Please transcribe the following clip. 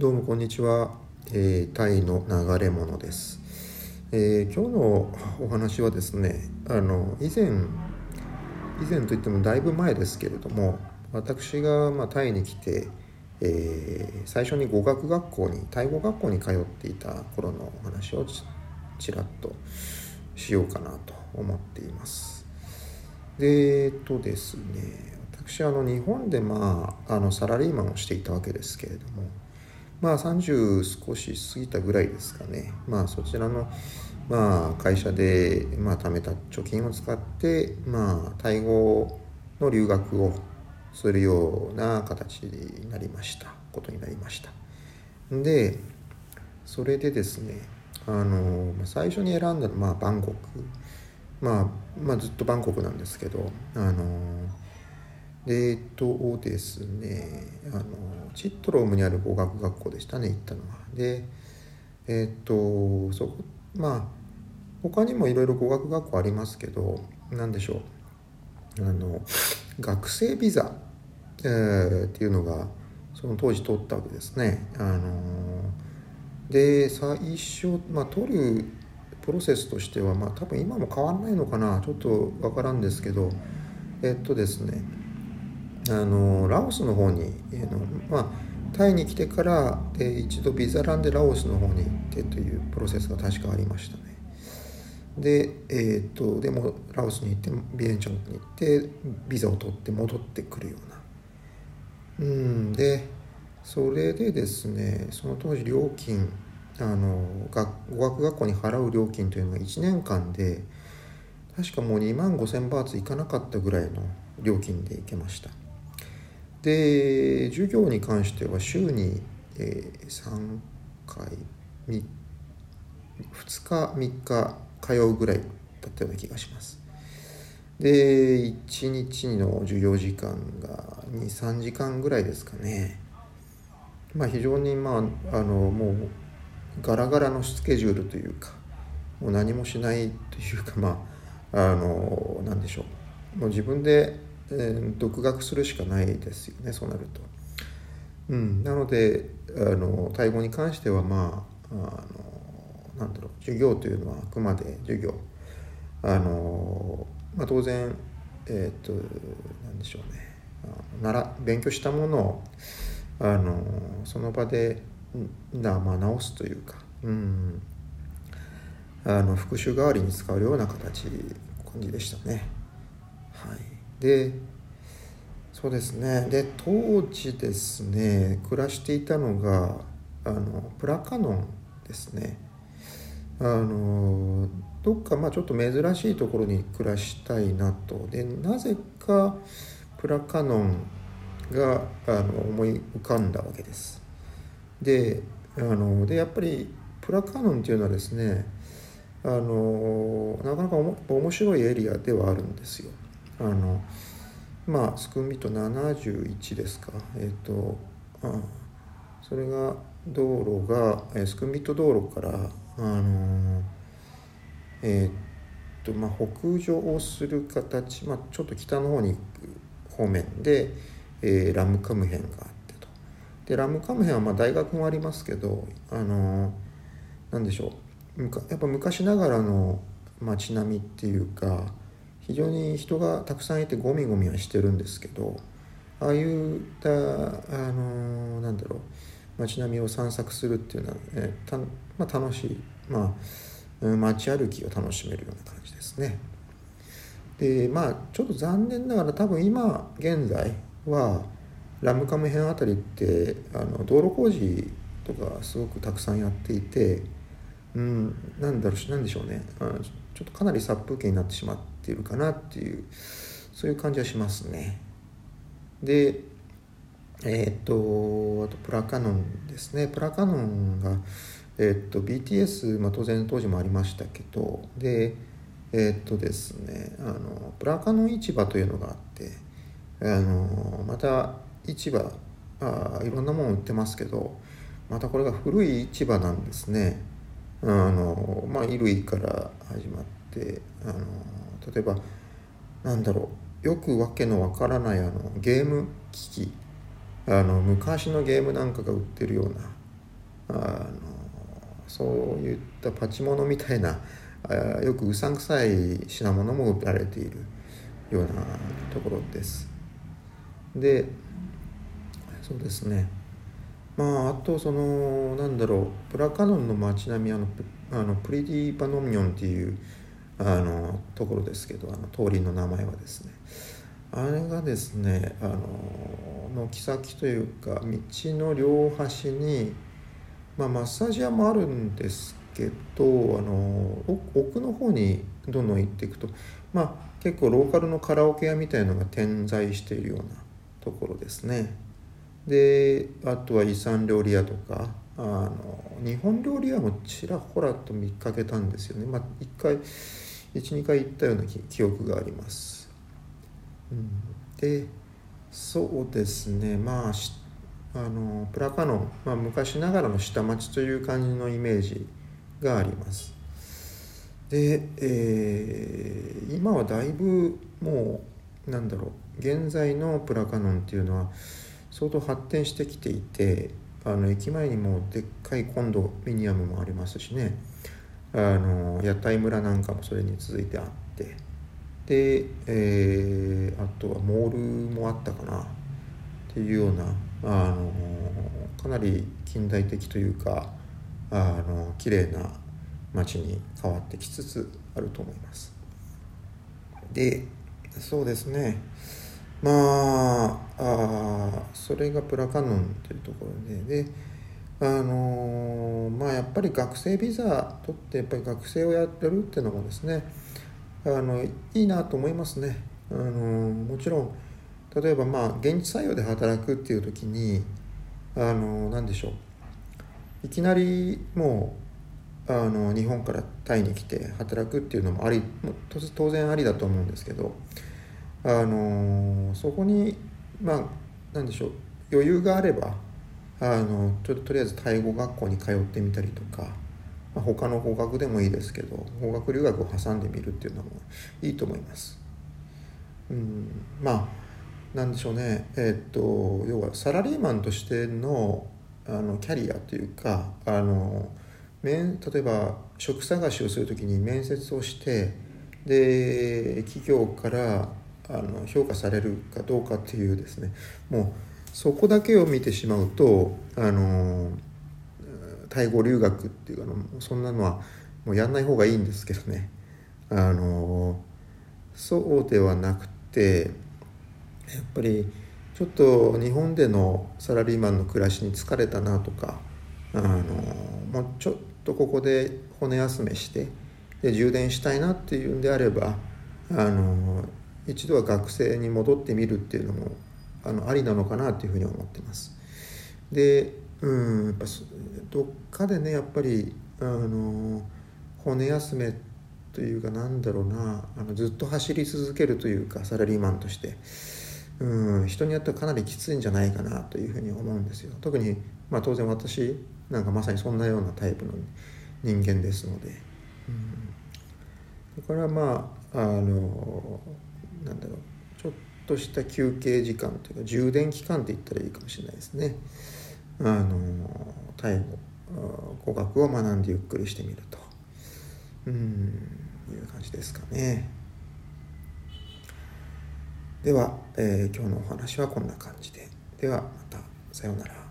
どうもこんにちは、えー、タイの流れ物です、えー今日のお話はですねあの以前以前といってもだいぶ前ですけれども私が、まあ、タイに来て、えー最初に語学学校にタイ語学校に通っていた頃のお話をちちらっとしようかなと思っています。でえっとですね私あの日本でまああのサラリーマンをしていたわけですけれどもまあ30少し過ぎたぐらいですかね。まあそちらのまあ会社でまあ貯めた貯金を使ってまあタイ語の留学をするような形になりました。ことになりました。でそれでですねあの最初に選んだのはまあバンコク。まあ、まあずっとバンコクなんですけどあのえっとですねあのチットロームにある語学学校でしたね行ったのは。でえっとそこまあ他にもいろいろ語学学校ありますけど何でしょう。あの学生ビザ、えーっていうのがその当時取ったわけですね。あので最初、まあ、取るプロセスとしてはまあ多分今も変わんないのかな。ちょっとわからんですけどえっとですねあのラオスの方に、えーのまあ、タイに来てからで一度ビザランでラオスの方に行ってというプロセスが確かありましたね。でえっとでもラオスに行ってビエンチャンに行ってビザを取って戻ってくるような。うんでそれでですねその当時料金あの学語学学校に払う料金というのが1年間で確かもう2万5,000バーツいかなかったぐらいの料金で行けました。で授業に関しては週に、えー3回2日3日通うぐらいだったような気がします。で1日の授業時間が23時間ぐらいですかね。まあ非常にまああのもうガラガラのスケジュールというかもう何もしないというかまああの何でしょう。もう自分で、えー独学するしかないですよねそうなると。うん、なのであのタイ語に関してはまああのなんだろう授業というのはあくまで授業あの、まあ、当然えっ、となんでしょうねなら勉強したものをあのその場でな、まあ、直すというか、うん、あの復習代わりに使うような形感じでしたね。はい、でそうですね。で当時ですね暮らしていたのがあのプラカノンですね。あのどっかまあちょっと珍しいところに暮らしたいなと。でなぜかプラカノンがあの思い浮かんだわけです。であのでやっぱりプラカノンっていうのはですねあのなかなか面白いエリアではあるんですよ。あのまあスクンビット71ですか。えっ、とあそれが道路がえースクンビット道路からあのえっ、とまあ北上をする形、まあ、ちょっと北の方に行く方面で、えーラムカムヘンがあってと。でラムカムヘンはまあ大学もありますけどあのなんでしょう。やっぱ昔ながらの街並みっていうか非常に人がたくさんいてゴミゴミはしてるんですけどああいうたあのなんだろう街並みを散策するっていうのは、えーたまあ、楽しい、まあ、街歩きを楽しめるような感じですね。でまあちょっと残念ながら多分今現在はラムカム編あたりってあの道路工事とかすごくたくさんやっていて、うん、なんだろうなんでしょうね。あちょっとかなり殺風景になってしまっているかなっていうそういう感じはしますね。でえっ、とあとプラカノンですね。プラカノンが、えっと BTS、まあ、当然当時もありましたけどでえっとですねあのプラカノン市場というのがあってあのまた市場あいろんなもの売ってますけどまたこれが古い市場なんですね。あのまあ衣類から始まってあの例えばなんだろうよくわけのわからないあのゲーム機器あの昔のゲームなんかが売ってるようなあのそういったパチモノみたいなあよくうさんくさい品物も売られているようなところです。でそうですねまああとそのなんだろうプラカノンの街並みあのあのプリディ・パノミョンっていうあのところですけどあの通りの名前はですね。あれがですねあの軒先というか道の両端に、まあ、マッサージ屋もあるんですけどあの奥の方にどんどん行っていくとまあ結構ローカルのカラオケ屋みたいのが点在しているようなところですね。であとは遺産料理屋とかあの日本料理屋もちらほらと見かけたんですよね。まあ一回12回行ったような記憶があります、うん、でそうですね。まああのプラカノン、まあ、昔ながらの下町という感じのイメージがあります。で、えー、今はだいぶもうなんだろう現在のプラカノンっていうのは相当発展してきていてあの駅前にもでっかいコンドミニアムもありますしね。あの屋台村なんかもそれに続いてあって。で、えー、あとはモールもあったかな。っていうようなあのかなり近代的というかあの綺麗な街に変わってきつつあると思います。でそうですね。まああそれがプラカノンというところでであのまあやっぱり学生ビザ取ってやっぱり学生をやってるっていうのもですねあのいいなと思いますね。あのもちろん例えばまあ現地採用で働くっていう時にあの何でしょういきなりもうあの日本からタイに来て働くっていうのもあり当然ありだと思うんですけどあのそこにまあ何でしょう余裕があればあのちょっととりあえずタイ語学校に通ってみたりとか、まあ、他の語学でもいいですけど語学留学を挟んでみるっていうのもいいと思います。うん、まあなんでしょうねえー、っと要はサラリーマンとしてのあのキャリアというかあの面例えば職探しをする時に面接をしてで企業からあの評価されるかどうかっていうですね。もうそこだけを見てしまうとあのタイ語留学っていうかのそんなのはもうやんない方がいいんですけどね。あのそうではなくてやっぱりちょっと日本でのサラリーマンの暮らしに疲れたなとかあのもうちょっとここで骨休めしてで充電したいなっていうんであればあの一度は学生に戻ってみるっていうのもあのありなのかなというふうに思ってます。でうんやっぱどっかでねやっぱりあの骨休めというかなんだろうなあのずっと走り続けるというかサラリーマンとしてうん人によってはかなりきついんじゃないかなというふうに思うんですよ。特に、まあ、当然私なんかまさにそんなようなタイプの人間ですので。うん、だからまああのなんだろうちょっとした休憩時間というか充電期間って言ったらいいかもしれないですね。あのタイ語語学を学んでゆっくりしてみるとうんいう感じですかね。では、えー、今日のお話はこんな感じで。ではまたさようなら。